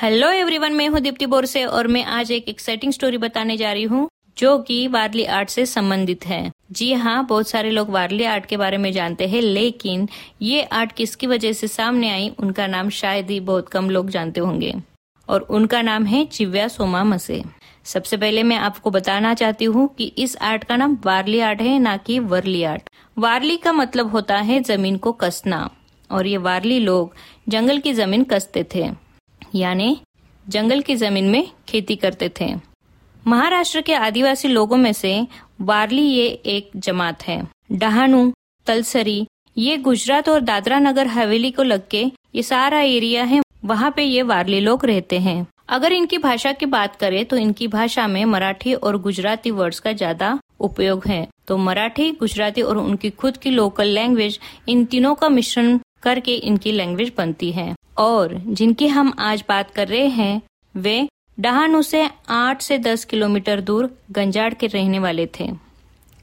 Hello everyone मैं हूँ दीप्ति बोरसे और मैं आज एक एक्साइटिंग स्टोरी बताने जा रही हूँ, जो कि वारली आर्ट से संबंधित है। जी हाँ बहुत सारे लोग वारली आर्ट के बारे में जानते हैं, लेकिन ये आर्ट किसकी वजह से सामने आई, उनका नाम शायद ही बहुत कम लोग जानते होंगे। और उनका नाम है चिव्या सोमा मसे। सबसे पहले मैं आपको बताना चाहती हूँ कि इस आर्ट का नाम वारली आर्ट है, ना कि वर्ली आर्ट वारली का मतलब होता है ज़मीन को कसना, और ये वारली लोग जंगल की ज़मीन कसते थे। यानी जंगल की ज़मीन में खेती करते थे। महाराष्ट्र के आदिवासी लोगों में से वारली ये एक जमात है। डहानू तलसरी, ये गुजरात और दादरा नगर हवेली को लग के ये सारा एरिया है, वहाँ पे ये वारली लोग रहते हैं। अगर इनकी भाषा की बात करें तो इनकी भाषा में मराठी और गुजराती वर्ड्स का ज़्यादा उपयोग है। तो मराठी, गुजराती और उनकी खुद की लोकल लैंग्वेज इन तीनों का मिश्रण करके इनकी लैंग्वेज बनती है। और जिनकी हम आज बात कर रहे हैं, वे डहानू से आठ से दस किलोमीटर दूर गंजाड़ के रहने वाले थे।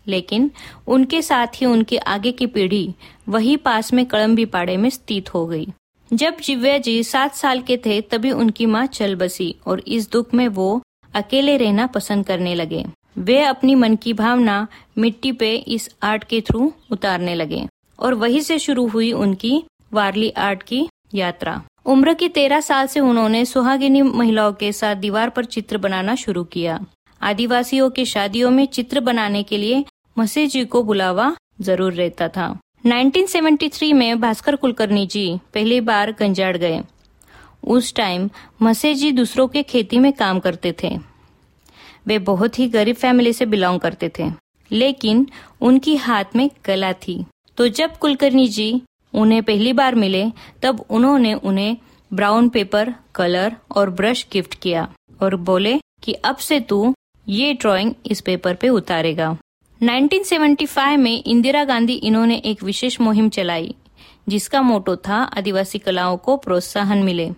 लेकिन उनके साथ ही उनकी आगे की पीढ़ी वही पास में कड़म्बी पाड़े में स्थित हो गई। जब जिव्या जी सात साल के थे, तभी उनकी माँ चल बसी और इस दुख में वो अकेले रहना पसंद करने लगे। वे अपनी मन की भावना मिट्टी पे इस आर्ट के थ्रू उतारने लगे। और वहीं से शुरू हुई उनकी वारली आर्ट की यात्रा। उम्र की तेरह साल से उन्होंने सुहागिनी महिलाओं के साथ दीवार पर चित्र बनाना शुरू किया। आदिवासियों के शादियों में चित्र बनाने के लिए मसीह जी को बुलावा ज़रूर रहता था। 1973 में भास्कर कुलकर्णी जी पहली बार गंजाड़ गए। उस टाइम मसे जी दूसरों के खेती में काम करते थे। वे बहुत ही गरीब फैमिली से बिलोंग करते थे, लेकिन उनकी हाथ में कला थी। तो जब कुलकर्णी जी उन्हें पहली बार मिले, तब उन्होंने उन्हें ब्राउन पेपर, कलर और ब्रश गिफ्ट किया और बोले कि अब से तू ये ड्राइंग इस पेपर पे उतारेगा। 1975 में इंदिरा गांधी इन्होंने एक विशेष मुहिम चलाई, जिसका मोटो था आदिवासी कलाओं को प्रोत्साहन मिले,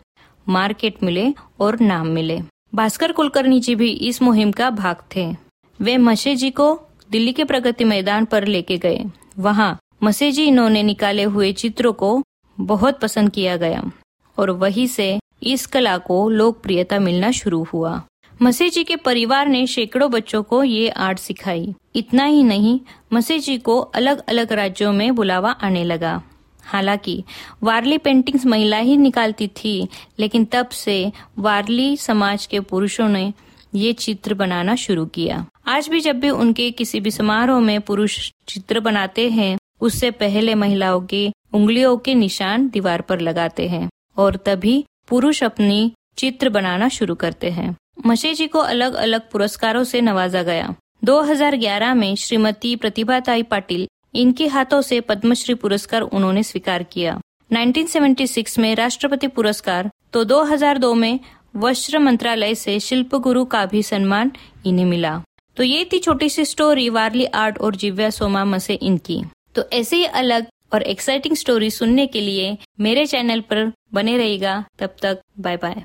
मार्केट मिले और नाम मिले। भास्कर कुलकर्णी जी भी इस मुहिम का भाग थे। वे मशे जी को दिल्ली के प्रगति मैदान पर लेके गए। वहाँ मसेजी इन्होंने निकाले हुए चित्रों को बहुत पसंद किया गया। और वही से इस कला को लोकप्रियता मिलना शुरू हुआ। मसेजी के परिवार ने सैकड़ों बच्चों को ये आर्ट सिखाई। इतना ही नहीं मसेजी को अलग अलग राज्यों में बुलावा आने लगा। हालाँकि, वारली पेंटिंग्स महिला ही निकालती थी, लेकिन तब से वारली समाज के पुरुषों ने ये चित्र बनाना शुरू किया। आज भी जब भी उनके किसी भी समारोह में पुरुष चित्र बनाते हैं उससे पहले महिलाओं की उंगलियों के निशान दीवार पर लगाते हैं और तभी पुरुष अपनी चित्र बनाना शुरू करते हैं। मशे जी को अलग अलग पुरस्कारों से नवाजा गया। 2011 में श्रीमती प्रतिभा ताई पाटिल, इनके हाथों से पद्मश्री पुरस्कार उन्होंने स्वीकार किया। 1976 में राष्ट्रपति पुरस्कार तो 2002 में वस्त्र मंत्रालय से शिल्प गुरु का भी सम्मान इन्हें मिला। तो ये थी छोटी सी स्टोरी वारली आर्ट और जिव्या सोमा मसे इनकी। तो ऐसे ही अलग और एक्साइटिंग स्टोरी सुनने के लिए मेरे चैनल पर बने रहेगा तब तक बाय बाय